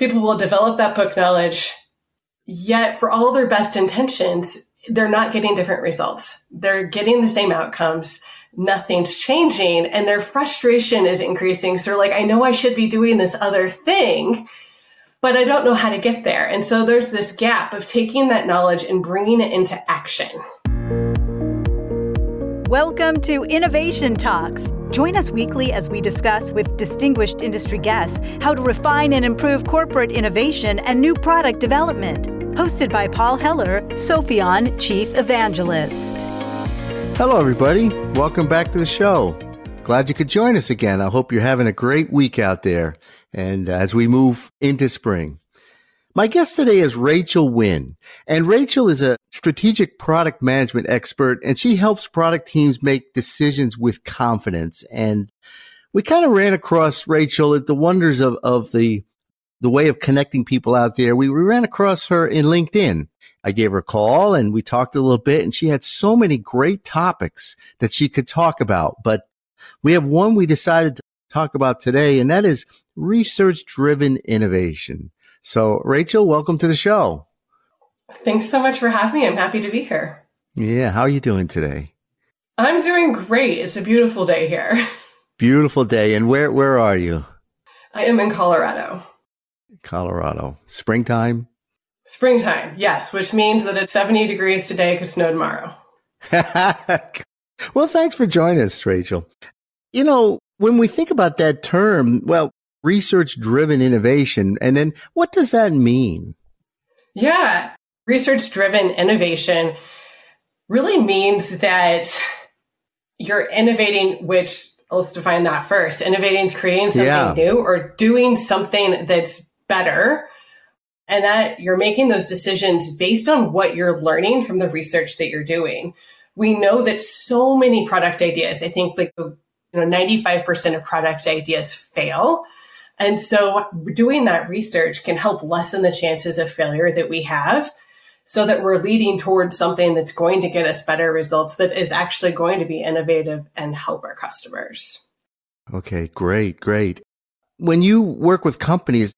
people will develop that book knowledge, yet for all their best intentions, they're not getting different results. They're getting the same outcomes. Nothing's changing and their frustration is increasing. So like, I know I should be doing this other thing, but I don't know how to get there. And so there's this gap of taking that knowledge and bringing it into action. Welcome to Innovation Talks. Join us weekly as we discuss with distinguished industry guests how to refine and improve corporate innovation and new product development. Hosted by Paul Heller, Sopheon Chief Evangelist. Hello, everybody. Welcome back to the show. Glad you could join us again. I hope you're having a great week out there and as we move into spring. My guest today is Rachel Wynn, and Rachel is a strategic product management expert, and she helps product teams make decisions with confidence. And we kind of ran across Rachel at the wonders of, of the the way of connecting people out there. We, we ran across her in LinkedIn. I gave her a call and we talked a little bit, and she had so many great topics that she could talk about. But we have one we decided to talk about today, and that is research driven innovation. So, Rachel, welcome to the show. Thanks so much for having me. I'm happy to be here. Yeah. How are you doing today? I'm doing great. It's a beautiful day here. Beautiful day. And where, where are you? I am in Colorado. Colorado. Springtime? Springtime, yes, which means that it's 70 degrees today, could snow tomorrow. well, thanks for joining us, Rachel. You know, when we think about that term, well, research driven innovation. And then what does that mean? Yeah, research driven innovation really means that you're innovating, which let's define that first. Innovating is creating something yeah. new or doing something that's better. And that you're making those decisions based on what you're learning from the research that you're doing. We know that so many product ideas, I think like you know 95% of product ideas fail and so doing that research can help lessen the chances of failure that we have so that we're leading towards something that's going to get us better results that is actually going to be innovative and help our customers. Okay, great, great. When you work with companies,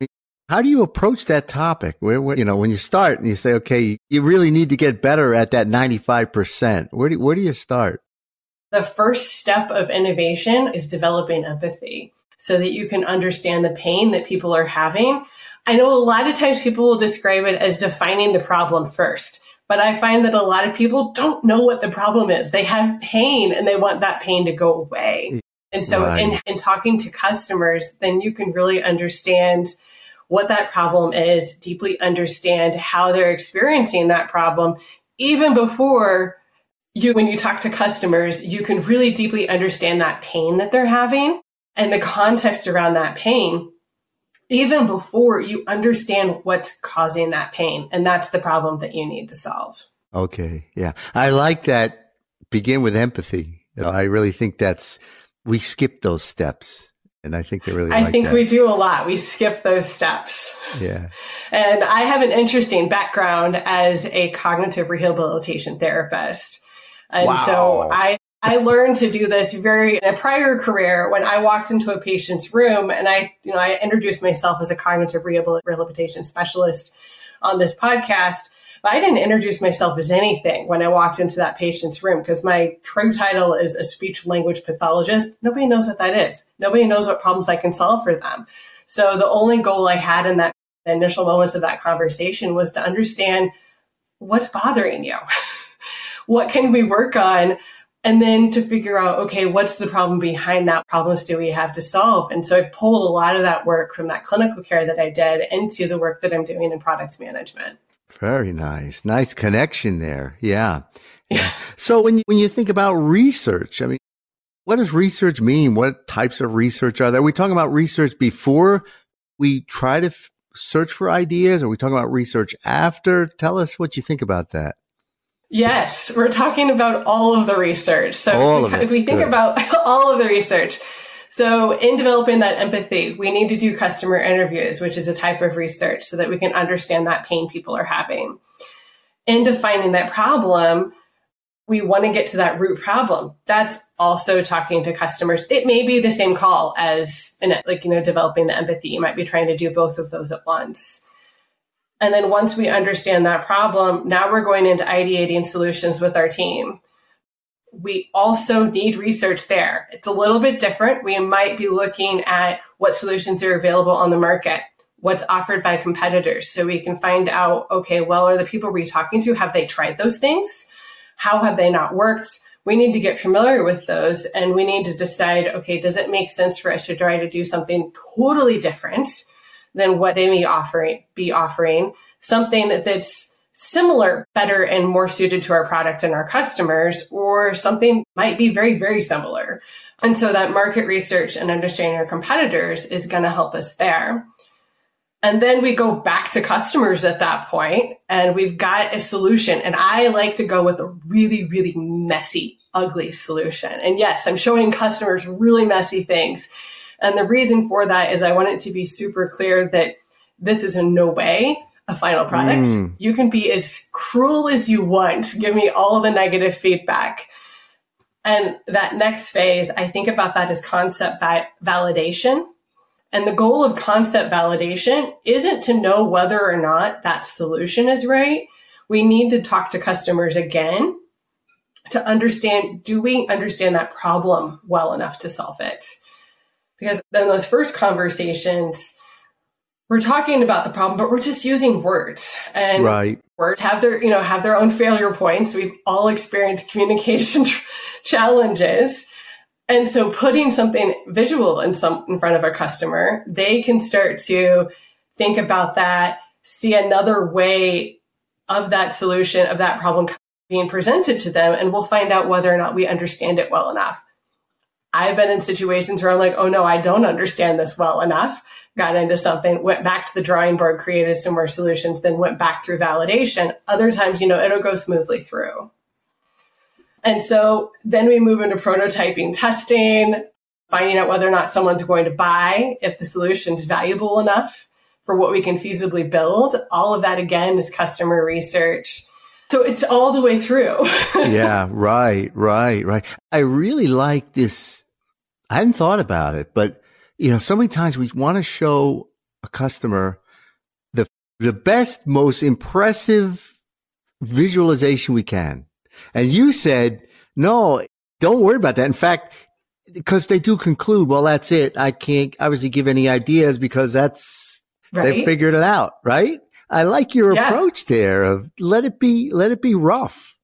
how do you approach that topic? Where, where, you know, when you start and you say, okay, you really need to get better at that 95%, where do, where do you start? The first step of innovation is developing empathy so that you can understand the pain that people are having. I know a lot of times people will describe it as defining the problem first, but I find that a lot of people don't know what the problem is. They have pain and they want that pain to go away. And so right. in, in talking to customers, then you can really understand what that problem is, deeply understand how they're experiencing that problem, even before you, when you talk to customers, you can really deeply understand that pain that they're having and the context around that pain even before you understand what's causing that pain. And that's the problem that you need to solve. Okay. Yeah. I like that. Begin with empathy. You know, I really think that's, we skip those steps. And I think they really I like think that. we do a lot. We skip those steps. Yeah. And I have an interesting background as a cognitive rehabilitation therapist. And wow. so I I learned to do this very in a prior career when I walked into a patient's room and I, you know, I introduced myself as a cognitive rehabilitation specialist on this podcast. But I didn't introduce myself as anything when I walked into that patient's room because my true title is a speech language pathologist. Nobody knows what that is. Nobody knows what problems I can solve for them. So the only goal I had in that initial moments of that conversation was to understand what's bothering you. what can we work on and then to figure out, okay, what's the problem behind that? Problems do we have to solve? And so I've pulled a lot of that work from that clinical care that I did into the work that I'm doing in product management. Very nice. Nice connection there. Yeah. Yeah. So when you, when you think about research, I mean, what does research mean? What types of research are there? Are we talking about research before we try to f- search for ideas? Are we talking about research after? Tell us what you think about that. Yes, we're talking about all of the research. So if we, if we, think Good. about all of the research, so in developing that empathy, we need to do customer interviews, which is a type of research so that we can understand that pain people are having. In defining that problem, we want to get to that root problem. That's also talking to customers. It may be the same call as in like, you know, developing the empathy. You might be trying to do both of those at once. And then once we understand that problem, now we're going into ideating solutions with our team. We also need research there. It's a little bit different. We might be looking at what solutions are available on the market, what's offered by competitors. So we can find out, okay, well, are the people we're talking to, have they tried those things? How have they not worked? We need to get familiar with those and we need to decide, okay, does it make sense for us to try to do something totally different than what they may offering, be offering? Something that's similar, better, and more suited to our product and our customers, or something might be very, very similar. And so that market research and understanding our competitors is going to help us there. And then we go back to customers at that point and we've got a solution. And I like to go with a really, really messy, ugly solution. And yes, I'm showing customers really messy things. And the reason for that is I want it to be super clear that this is in no way a final product. Mm. You can be as cruel as you want. Give me all the negative feedback. And that next phase, I think about that as concept va- validation and the goal of concept validation isn't to know whether or not that solution is right. We need to talk to customers again to understand do we understand that problem well enough to solve it? Because in those first conversations, we're talking about the problem, but we're just using words. And right. words have their, you know, have their own failure points. We've all experienced communication challenges. And so putting something visual in some in front of a customer, they can start to think about that, see another way of that solution of that problem being presented to them, and we'll find out whether or not we understand it well enough. I've been in situations where I'm like, oh no, I don't understand this well enough. Got into something, went back to the drawing board, created some more solutions, then went back through validation. Other times, you know, it'll go smoothly through. And so then we move into prototyping testing, finding out whether or not someone's going to buy, if the solution's valuable enough for what we can feasibly build. All of that again is customer research. So it's all the way through. yeah, right, right, right. I really like this. I hadn't thought about it, but you know, so many times we want to show a customer the the best, most impressive visualization we can. And you said, no, don't worry about that. In fact, because they do conclude, well, that's it. I can't obviously give any ideas because that's, right? they figured it out, right? I like your yeah. approach there of let it be, let it be rough.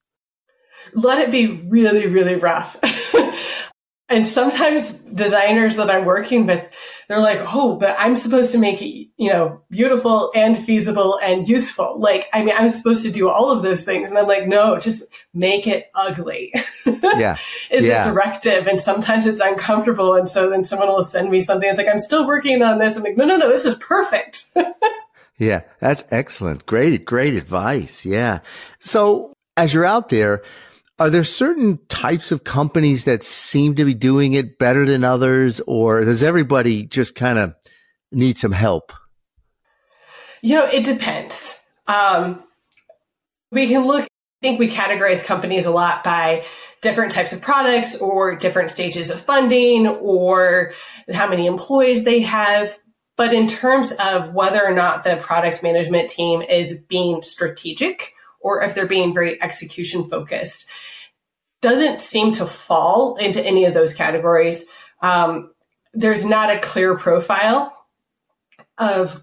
Let it be really, really rough. And sometimes designers that I'm working with, they're like, oh, but I'm supposed to make it, you know, beautiful and feasible and useful. Like, I mean, I'm supposed to do all of those things. And I'm like, no, just make it ugly. Yeah. is yeah. a directive. And sometimes it's uncomfortable. And so then someone will send me something. It's like, I'm still working on this. I'm like, no, no, no, this is perfect. yeah. That's excellent. Great, great advice. Yeah. So as you're out there, are there certain types of companies that seem to be doing it better than others, or does everybody just kind of need some help? You know, it depends. Um, we can look, I think we categorize companies a lot by different types of products or different stages of funding or how many employees they have. But in terms of whether or not the product management team is being strategic or if they're being very execution focused, doesn't seem to fall into any of those categories. Um, there's not a clear profile of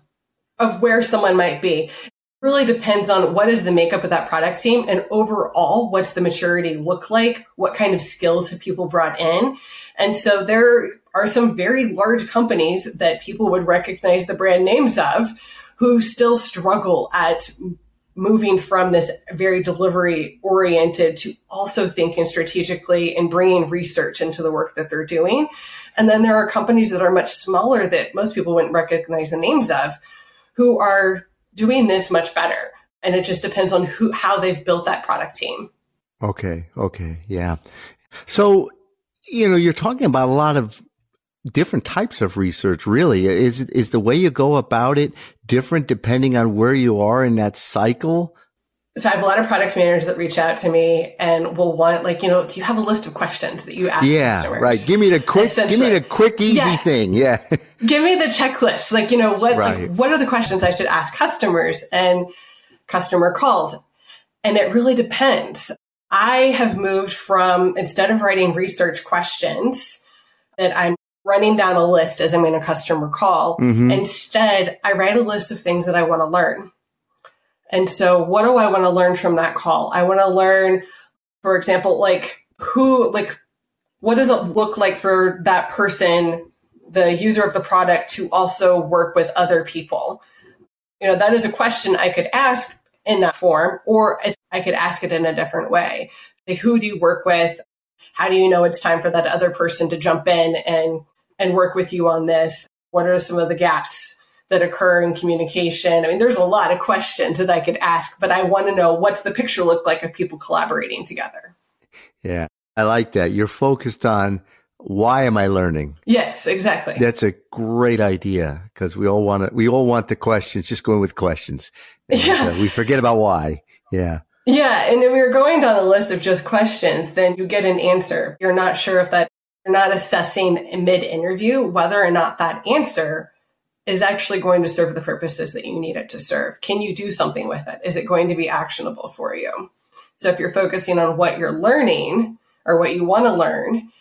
of where someone might be. It really depends on what is the makeup of that product team and overall what's the maturity look like, what kind of skills have people brought in. And so there are some very large companies that people would recognize the brand names of who still struggle at moving from this very delivery oriented to also thinking strategically and bringing research into the work that they're doing. And then there are companies that are much smaller that most people wouldn't recognize the names of who are doing this much better. And it just depends on who, how they've built that product team. Okay. Okay. Yeah. So, you know, you're talking about a lot of different types of research really is is the way you go about it different depending on where you are in that cycle so I have a lot of product managers that reach out to me and will want like, you know, do you have a list of questions that you ask yeah, customers? right. Give me the quick, give me the quick, easy yeah. thing. Yeah. give me the checklist. Like, you know, what, right. like, what are the questions I should ask customers and customer calls? And it really depends. I have moved from instead of writing research questions that I'm running down a list as I'm in a customer call, mm-hmm. instead I write a list of things that I want to learn. And so, what do I want to learn from that call? I want to learn, for example, like who, like, what does it look like for that person, the user of the product, to also work with other people? You know, that is a question I could ask in that form, or I could ask it in a different way. Like, who do you work with? How do you know it's time for that other person to jump in and and work with you on this? What are some of the gaps that occur in communication. I mean, there's a lot of questions that I could ask, but I want to know what's the picture look like of people collaborating together. Yeah, I like that. You're focused on why am I learning? Yes, exactly. That's a great idea because we all want to, we all want the questions, just going with questions. And, yeah. Uh, we forget about why. Yeah. Yeah. And if we are going down a list of just questions, then you get an answer. You're not sure if that, not assessing mid interview whether or not that answer is actually going to serve the purposes that you need it to serve? Can you do something with it? Is it going to be actionable for you? So if you're focusing on what you're learning or what you want to learn,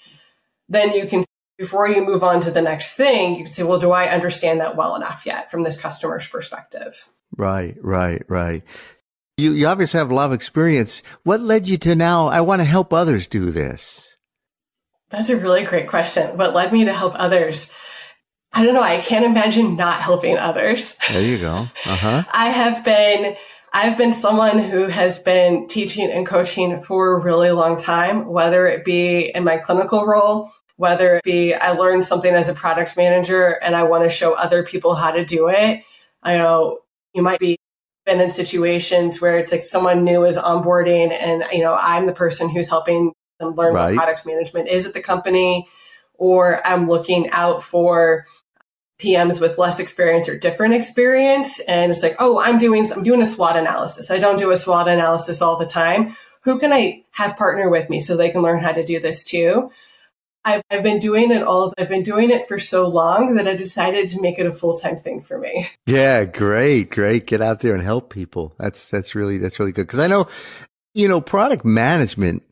then you can, before you move on to the next thing, you can say, well, do I understand that well enough yet from this customer's perspective? Right, right, right. You, you obviously have a lot of experience. What led you to now, I want to help others do this? That's a really great question. What led me to help others? I don't know. I can't imagine not helping others. There you go. Uh huh. I have been, I've been someone who has been teaching and coaching for a really long time, whether it be in my clinical role, whether it be I learned something as a product manager and I want to show other people how to do it. I know you might be been in situations where it's like someone new is onboarding and you know I'm the person who's helping them learn right. what product management is at the company or I'm looking out for PMs with less experience or different experience. And it's like, oh, I'm doing, I'm doing a SWOT analysis. I don't do a SWOT analysis all the time. Who can I have partner with me so they can learn how to do this too? I've, I've been doing it all. I've been doing it for so long that I decided to make it a full time thing for me. Yeah, great, great. Get out there and help people. That's that's really that's really good because I know, you know, product management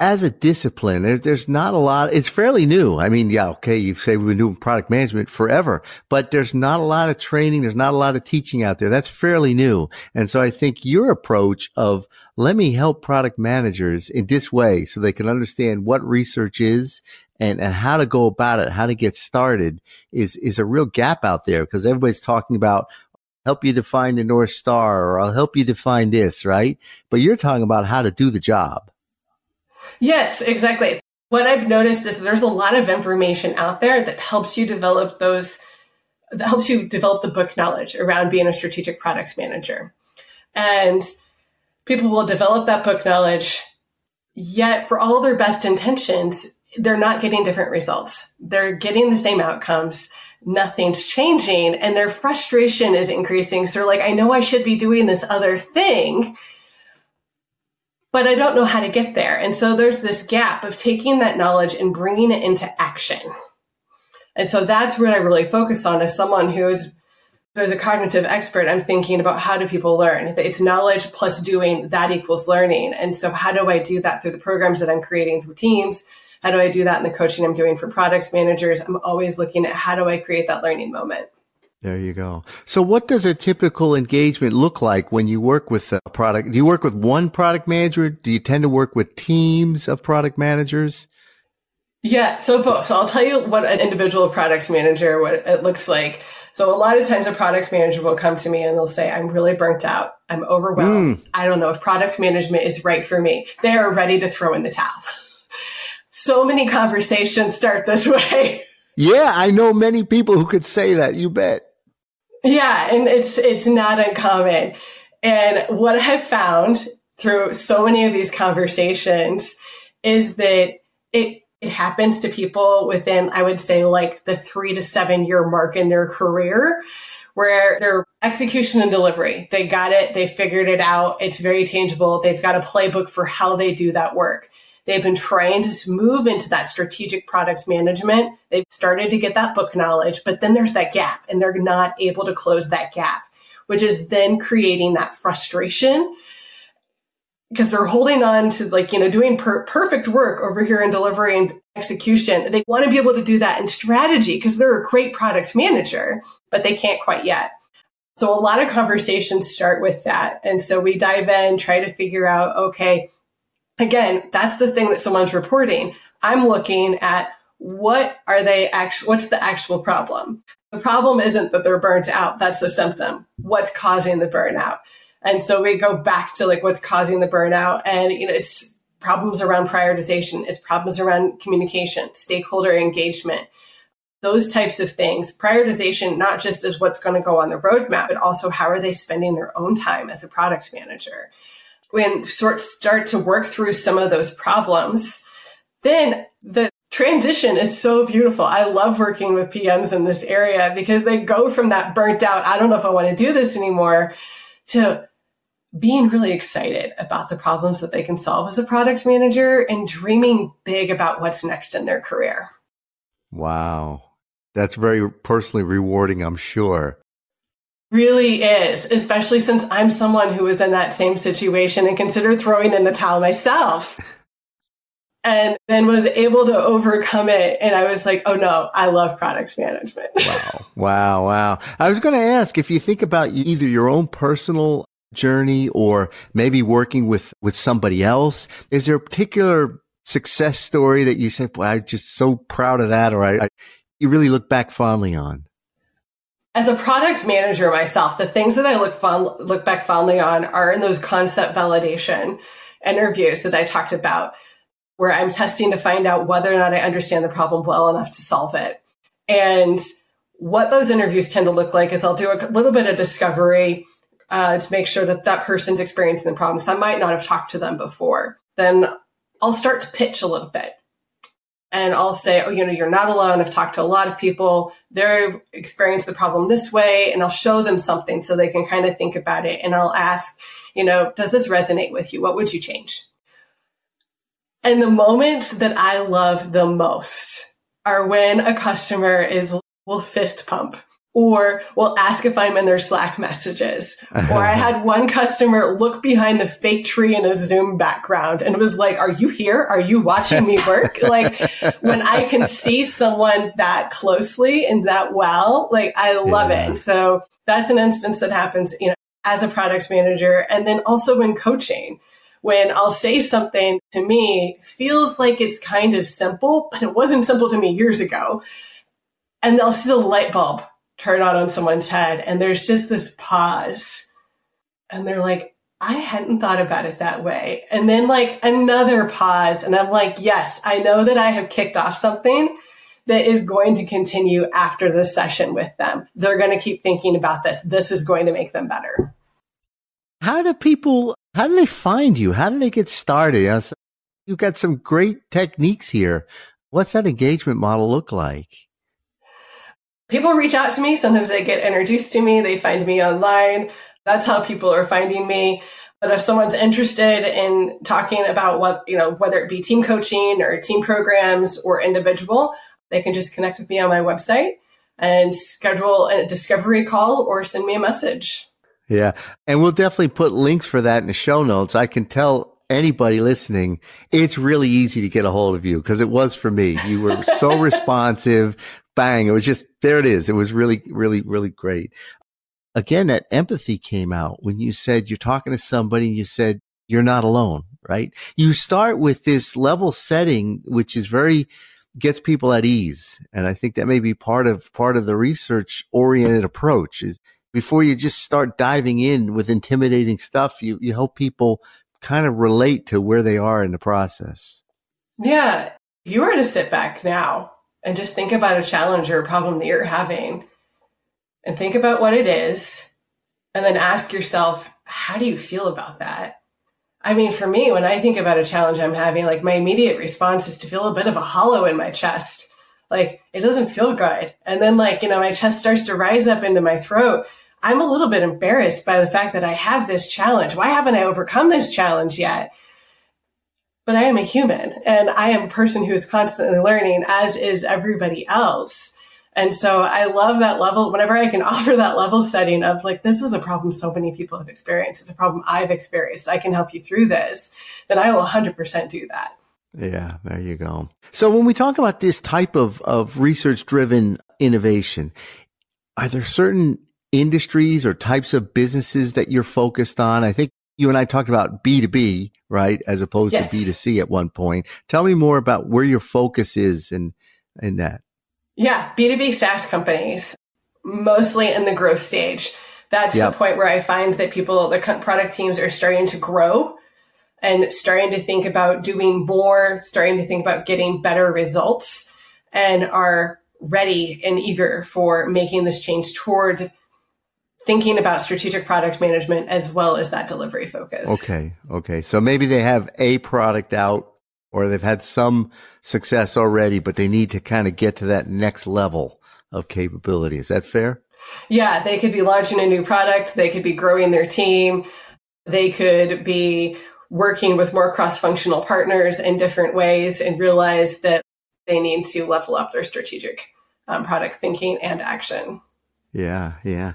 as a discipline, there's not a lot. It's fairly new. I mean, yeah, okay, you say we've been doing product management forever, but there's not a lot of training. There's not a lot of teaching out there. That's fairly new. And so I think your approach of let me help product managers in this way so they can understand what research is and, and how to go about it, how to get started is, is a real gap out there because everybody's talking about, help you define the North Star or I'll help you define this, right? But you're talking about how to do the job. Yes, exactly. What I've noticed is there's a lot of information out there that helps you develop those, that helps you develop the book knowledge around being a strategic products manager. And people will develop that book knowledge, yet for all their best intentions, they're not getting different results. They're getting the same outcomes. Nothing's changing and their frustration is increasing. So like, I know I should be doing this other thing but I don't know how to get there. And so there's this gap of taking that knowledge and bringing it into action. And so that's what I really focus on as someone who's who's a cognitive expert. I'm thinking about how do people learn? It's knowledge plus doing that equals learning. And so how do I do that through the programs that I'm creating for teams? How do I do that in the coaching I'm doing for products managers? I'm always looking at how do I create that learning moment. There you go. So what does a typical engagement look like when you work with a product? Do you work with one product manager? Do you tend to work with teams of product managers? Yeah, so both. So I'll tell you what an individual products manager, what it looks like. So a lot of times a products manager will come to me and they'll say, I'm really burnt out. I'm overwhelmed. Mm. I don't know if product management is right for me. They are ready to throw in the towel. so many conversations start this way. Yeah, I know many people who could say that. You bet. Yeah, and it's it's not uncommon. And what I've found through so many of these conversations is that it it happens to people within I would say like the 3 to 7 year mark in their career where their execution and delivery, they got it, they figured it out, it's very tangible, they've got a playbook for how they do that work. They've been trying to move into that strategic products management. They've started to get that book knowledge, but then there's that gap and they're not able to close that gap, which is then creating that frustration because they're holding on to like, you know, doing per- perfect work over here in delivery and execution. They want to be able to do that in strategy because they're a great products manager, but they can't quite yet. So a lot of conversations start with that. And so we dive in, try to figure out, okay, again, that's the thing that someone's reporting. I'm looking at what are they actually, what's the actual problem? The problem isn't that they're burnt out. That's the symptom. What's causing the burnout? And so we go back to like what's causing the burnout and you know, it's problems around prioritization. It's problems around communication, stakeholder engagement, those types of things. Prioritization, not just as what's going to go on the roadmap, but also how are they spending their own time as a product manager? When sort start to work through some of those problems, then the transition is so beautiful. I love working with PMs in this area because they go from that burnt out, I don't know if I want to do this anymore, to being really excited about the problems that they can solve as a product manager and dreaming big about what's next in their career. Wow. That's very personally rewarding, I'm sure. Really is, especially since I'm someone who was in that same situation and considered throwing in the towel myself. and then was able to overcome it. And I was like, oh no, I love product management. wow. Wow. Wow. I was going to ask if you think about either your own personal journey or maybe working with, with somebody else? Is there a particular success story that you said, well, I'm just so proud of that or I, I you really look back fondly on? As a product manager myself, the things that I look fond, look back fondly on are in those concept validation interviews that I talked about, where I'm testing to find out whether or not I understand the problem well enough to solve it. And what those interviews tend to look like is I'll do a little bit of discovery uh, to make sure that that person's experiencing the problem. So I might not have talked to them before. Then I'll start to pitch a little bit. And I'll say, oh, you know, you're not alone. I've talked to a lot of people. They've experienced the problem this way. And I'll show them something so they can kind of think about it. And I'll ask, you know, does this resonate with you? What would you change? And the moments that I love the most are when a customer is will fist pump or will ask if I'm in their Slack messages. or I had one customer look behind the fake tree in a Zoom background and was like, Are you here? Are you watching me work? like when I can see someone that closely and that well, like I love yeah. it. So that's an instance that happens, you know, as a product manager. And then also in coaching. When I'll say something to me feels like it's kind of simple, but it wasn't simple to me years ago. And they'll see the light bulb turn on on someone's head and there's just this pause. And they're like i hadn't thought about it that way. And then like another pause and i'm like yes i know that i have kicked off something that is going to continue after this session with them. They're going to keep thinking about this. This is going to make them better. How do people how do they find you? How do they get started? You've got some great techniques here. What's that engagement model look like people reach out to me. Sometimes they get introduced to me, they find me online. That's how people are finding me. But if someone's interested in talking about what, you know, whether it be team coaching or team programs or individual, they can just connect with me on my website and schedule a discovery call or send me a message. Yeah. And we'll definitely put links for that in the show notes. I can tell anybody listening, it's really easy to get a hold of you because it was for me. You were so responsive, bang. It was just, there it is. It was really, really, really great. Again, that empathy came out when you said you're talking to somebody and you said, you're not alone, right? You start with this level setting, which is very, gets people at ease. And I think that may be part of, part of the research oriented approach is before you just start diving in with intimidating stuff, you, you help people kind of relate to where they are in the process. Yeah. If you were to sit back now and just think about a challenge or a problem that you're having and think about what it is and then ask yourself, how do you feel about that? I mean, for me, when I think about a challenge I'm having, like my immediate response is to feel a bit of a hollow in my chest. like it doesn't feel good. And then like, you know, my chest starts to rise up into my throat. I'm a little bit embarrassed by the fact that I have this challenge. Why haven't I overcome this challenge yet? But I am a human and I am a person who is constantly learning, as is everybody else. And so I love that level. Whenever I can offer that level setting of like, this is a problem so many people have experienced. It's a problem I've experienced. I can help you through this. Then I will 100% do that. Yeah, there you go. So when we talk about this type of, of research driven innovation, are there certain industries or types of businesses that you're focused on? I think you and I talked about B2B, right? As opposed yes. to B2C at one point. Tell me more about where your focus is in, in that. Yeah, B2B SaaS companies, mostly in the growth stage. That's yep. the point where I find that people, the product teams are starting to grow and starting to think about doing more, starting to think about getting better results, and are ready and eager for making this change toward thinking about strategic product management as well as that delivery focus. Okay. Okay. So maybe they have a product out or they've had some success already, but they need to kind of get to that next level of capability. Is that fair? Yeah. They could be launching a new product. They could be growing their team. They could be working with more cross functional partners in different ways and realize that they need to level up their strategic um, product thinking and action. Yeah, yeah.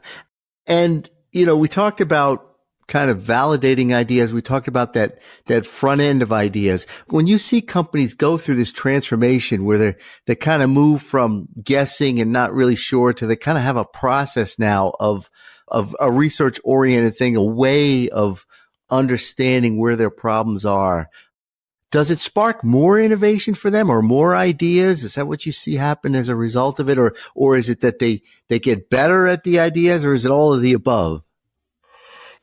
And, you know, we talked about kind of validating ideas. We talked about that, that front end of ideas. When you see companies go through this transformation where they they kind of move from guessing and not really sure to they kind of have a process now of, of a research oriented thing, a way of understanding where their problems are. Does it spark more innovation for them or more ideas? Is that what you see happen as a result of it? Or, or is it that they, they get better at the ideas or is it all of the above?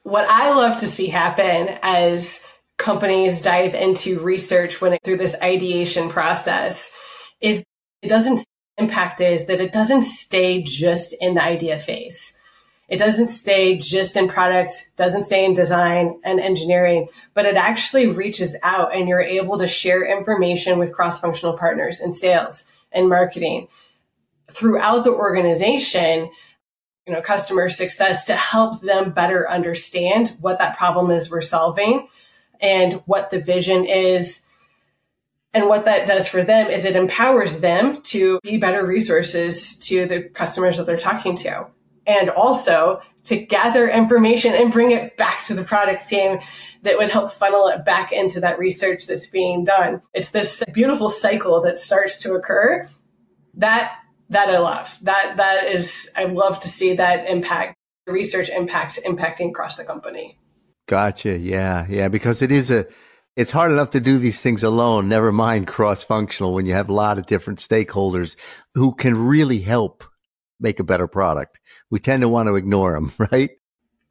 What I love to see happen as companies dive into research when it, through this ideation process is it doesn't impact is that it doesn't stay just in the idea phase. It doesn't stay just in products, doesn't stay in design and engineering, but it actually reaches out and you're able to share information with cross functional partners in sales and marketing throughout the organization, you know, customer success to help them better understand what that problem is we're solving and what the vision is. And what that does for them is it empowers them to be better resources to the customers that they're talking to and also to gather information and bring it back to the product team that would help funnel it back into that research that's being done. It's this beautiful cycle that starts to occur. That that I love. That that is I love to see that impact research impact impacting across the company. Gotcha. Yeah. Yeah. Because it is a it's hard enough to do these things alone, never mind cross functional when you have a lot of different stakeholders who can really help make a better product. We tend to want to ignore them, right?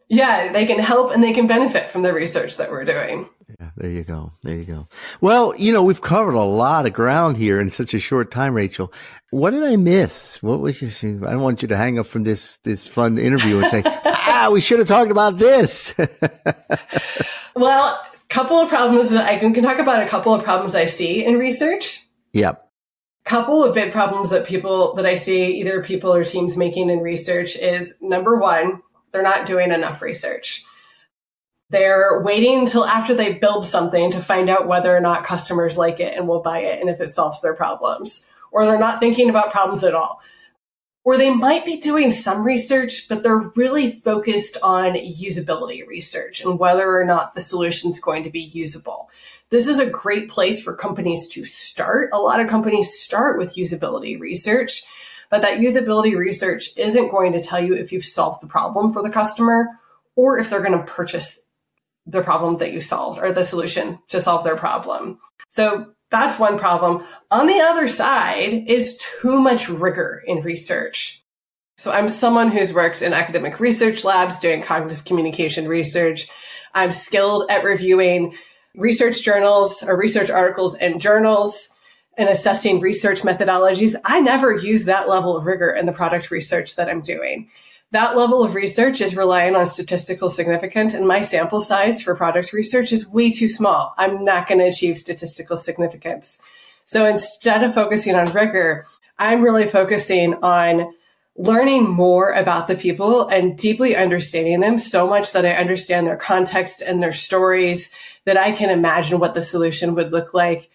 Yeah, they can help and they can benefit from the research that we're doing. Yeah, there you go. There you go. Well, you know, we've covered a lot of ground here in such a short time, Rachel. What did I miss? What was you? I don't want you to hang up from this this fun interview and say, "Ah, we should have talked about this." well, a couple of problems. That I can, can talk about a couple of problems I see in research. Yep couple of big problems that people that I see either people or teams making in research is number one, they're not doing enough research. They're waiting until after they build something to find out whether or not customers like it and will buy it and if it solves their problems. Or they're not thinking about problems at all. Or they might be doing some research, but they're really focused on usability research and whether or not the solution is going to be usable this is a great place for companies to start. A lot of companies start with usability research, but that usability research isn't going to tell you if you've solved the problem for the customer or if they're going to purchase the problem that you solved or the solution to solve their problem. So that's one problem. On the other side is too much rigor in research. So I'm someone who's worked in academic research labs doing cognitive communication research. I'm skilled at reviewing research journals or research articles and journals and assessing research methodologies, I never use that level of rigor in the product research that I'm doing. That level of research is relying on statistical significance, and my sample size for product research is way too small. I'm not going to achieve statistical significance. So instead of focusing on rigor, I'm really focusing on learning more about the people and deeply understanding them so much that I understand their context and their stories that I can imagine what the solution would look like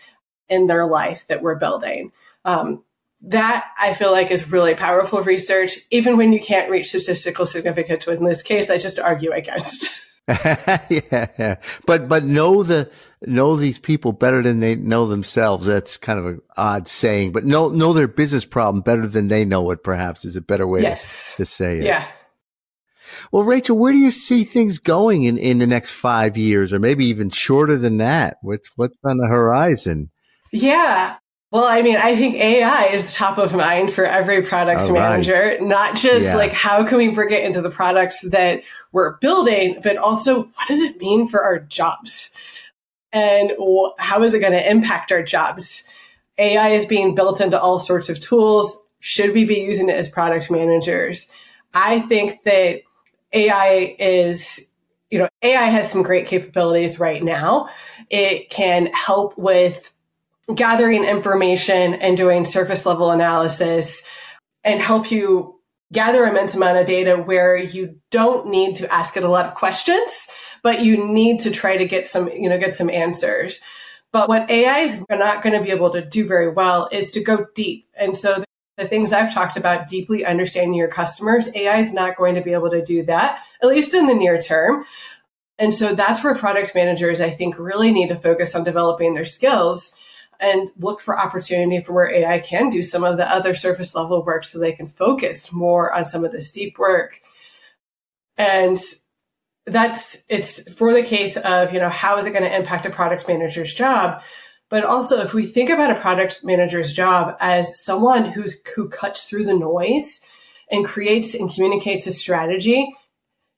in their life that we're building. Um, that I feel like is really powerful research, even when you can't reach statistical significance. In this case, I just argue against. yeah, yeah, but but know the know these people better than they know themselves. That's kind of an odd saying, but know know their business problem better than they know it. Perhaps is a better way yes. to, to say it. Yeah. Well, Rachel, where do you see things going in, in the next five years, or maybe even shorter than that? What's what's on the horizon? Yeah, well, I mean, I think AI is top of mind for every product All manager, not just yeah. like how can we bring it into the products that we're building, but also what does it mean for our jobs? And how is it going to impact our jobs? AI is being built into all sorts of tools. Should we be using it as product managers? I think that AI is, you know, AI has some great capabilities right now. It can help with gathering information and doing surface level analysis and help you gather immense amount of data where you don't need to ask it a lot of questions but you need to try to get some you know get some answers but what ai is not going to be able to do very well is to go deep and so the things i've talked about deeply understanding your customers ai is not going to be able to do that at least in the near term and so that's where product managers i think really need to focus on developing their skills and look for opportunity for where AI can do some of the other surface level work so they can focus more on some of this deep work. And that's it's for the case of, you know, how is it going to impact a product manager's job? But also if we think about a product manager's job as someone who's who cuts through the noise and creates and communicates a strategy,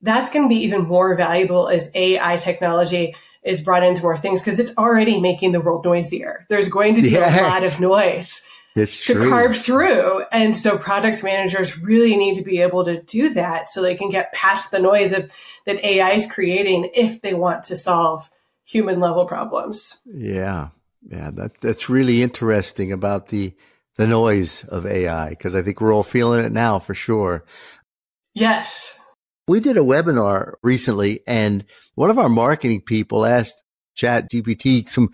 that's going to be even more valuable as AI technology is brought into more things because it's already making the world noisier. There's going to be yeah. a lot of noise it's to carve through. And so product managers really need to be able to do that so they can get past the noise of that AI is creating if they want to solve human level problems. Yeah. Yeah, that that's really interesting about the the noise of AI because I think we're all feeling it now for sure. Yes. We did a webinar recently and one of our marketing people asked Chat GPT some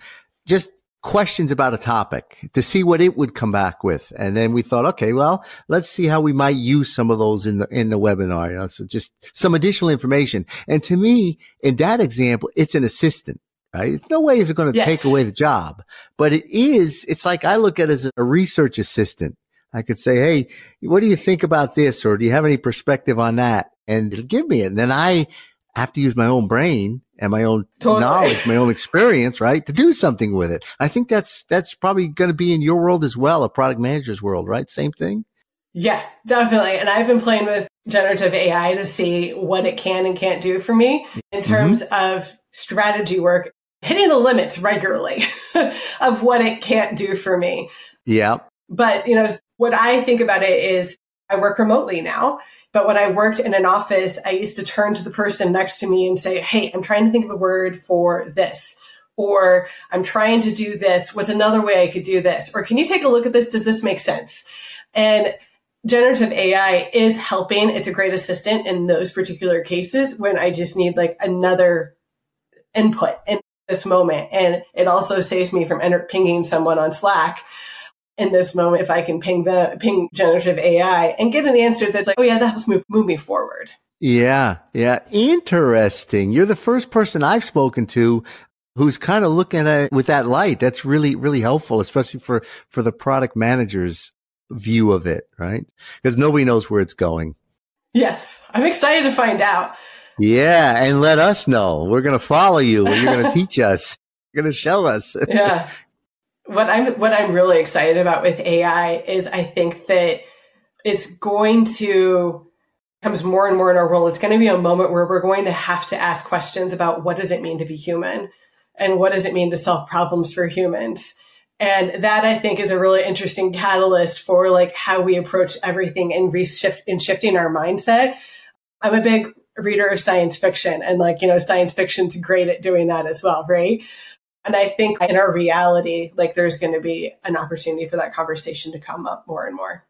just questions about a topic to see what it would come back with. And then we thought, okay, well, let's see how we might use some of those in the, in the webinar. You know, so just some additional information. And to me, in that example, it's an assistant. Right? No way is it going to yes. take away the job, but it is. It's like I look at it as a research assistant. I could say, Hey, what do you think about this? Or do you have any perspective on that? and it'll give me it. And then I have to use my own brain and my own totally. knowledge, my own experience, right, to do something with it. I think that's that's probably going to be in your world as well, a product manager's world, right? Same thing. Yeah, definitely. And I've been playing with generative AI to see what it can and can't do for me in mm-hmm. terms mm-hmm. of strategy work, hitting the limits regularly of what it can't do for me. Yeah. But, you know, what I think about it is I work remotely now. But when I worked in an office, I used to turn to the person next to me and say, Hey, I'm trying to think of a word for this. Or I'm trying to do this. What's another way I could do this? Or can you take a look at this? Does this make sense? And generative AI is helping. It's a great assistant in those particular cases when I just need like another input in this moment. And it also saves me from enter- pinging someone on Slack in this moment if I can ping the ping generative AI and get an answer that's like, oh yeah, that helps move, move me forward. Yeah, yeah. Interesting. You're the first person I've spoken to who's kind of looking at it with that light. That's really, really helpful, especially for, for the product manager's view of it, right? Because nobody knows where it's going. Yes. I'm excited to find out. Yeah. And let us know. We're going to follow you. You're going to teach us. You're going to show us. Yeah what I'm what I'm really excited about with AI is I think that it's going to comes more and more in our world. It's going to be a moment where we're going to have to ask questions about what does it mean to be human and what does it mean to solve problems for humans. And that I think is a really interesting catalyst for like how we approach everything and reshift in shifting our mindset. I'm a big reader of science fiction and like, you know, science fiction's great at doing that as well, right? And I think in our reality, like there's going to be an opportunity for that conversation to come up more and more.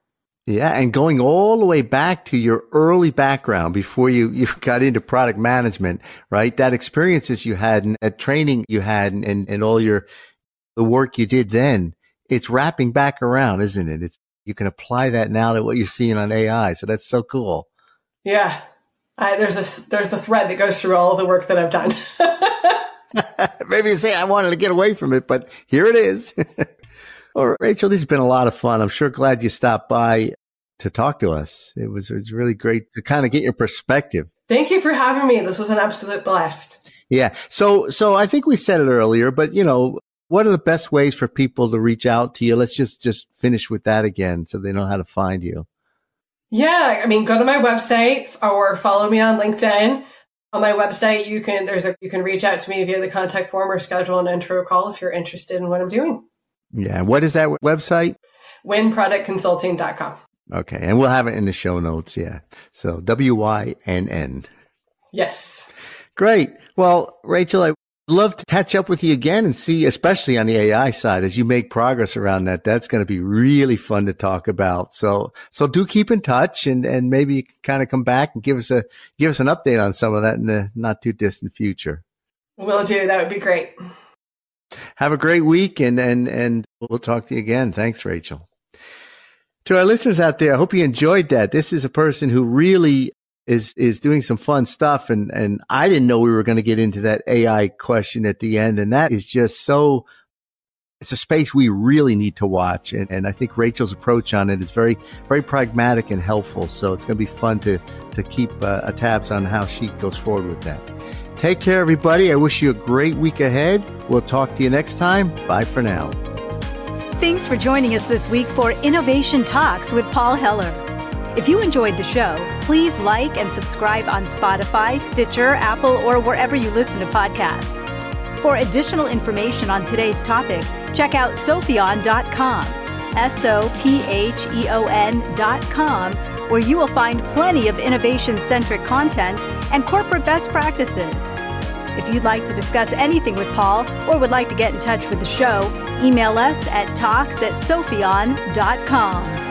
Yeah, and going all the way back to your early background before you, you got into product management, right? That experiences you had and that training you had and, and, and all your, the work you did then, it's wrapping back around, isn't it? It's, you can apply that now to what you're seeing on AI. So that's so cool. Yeah. I, there's a, there's the thread that goes through all the work that I've done. Maybe you say I wanted to get away from it, but here it is. Well, Rachel, this has been a lot of fun. I'm sure glad you stopped by to talk to us. It was, it was really great to kind of get your perspective. Thank you for having me. This was an absolute blast. Yeah. So, so I think we said it earlier, but you know, what are the best ways for people to reach out to you? Let's just, just finish with that again so they know how to find you. Yeah. I mean, go to my website or follow me on LinkedIn. On my website, you can, there's a, you can reach out to me via the contact form or schedule an intro call if you're interested in what I'm doing. Yeah. What is that website? wynnproductconsulting.com. Okay. And we'll have it in the show notes. Yeah. So W Y N N. Yes. Great. Well, Rachel, I'd love to catch up with you again and see, especially on the AI side, as you make progress around that. That's going to be really fun to talk about. So, so do keep in touch and, and maybe kind of come back and give us a, give us an update on some of that in the not too distant future. Will do. That would be great. Have a great week and, and, and we'll talk to you again. Thanks, Rachel. To our listeners out there, I hope you enjoyed that. This is a person who really is, is doing some fun stuff. And, and I didn't know we were going to get into that AI question at the end. And that is just so, it's a space we really need to watch. And, and I think Rachel's approach on it is very, very pragmatic and helpful. So it's going to be fun to, to keep uh, tabs on how she goes forward with that. Take care, everybody. I wish you a great week ahead. We'll talk to you next time. Bye for now. Thanks for joining us this week for Innovation Talks with Paul Heller. If you enjoyed the show, please like and subscribe on Spotify, Stitcher, Apple, or wherever you listen to podcasts. For additional information on today's topic, check out sopheon.com, S O P H E O N.com where you will find plenty of innovation centric content and corporate best practices. If you'd like to discuss anything with Paul or would like to get in touch with the show, email us at talks at sopheon.com.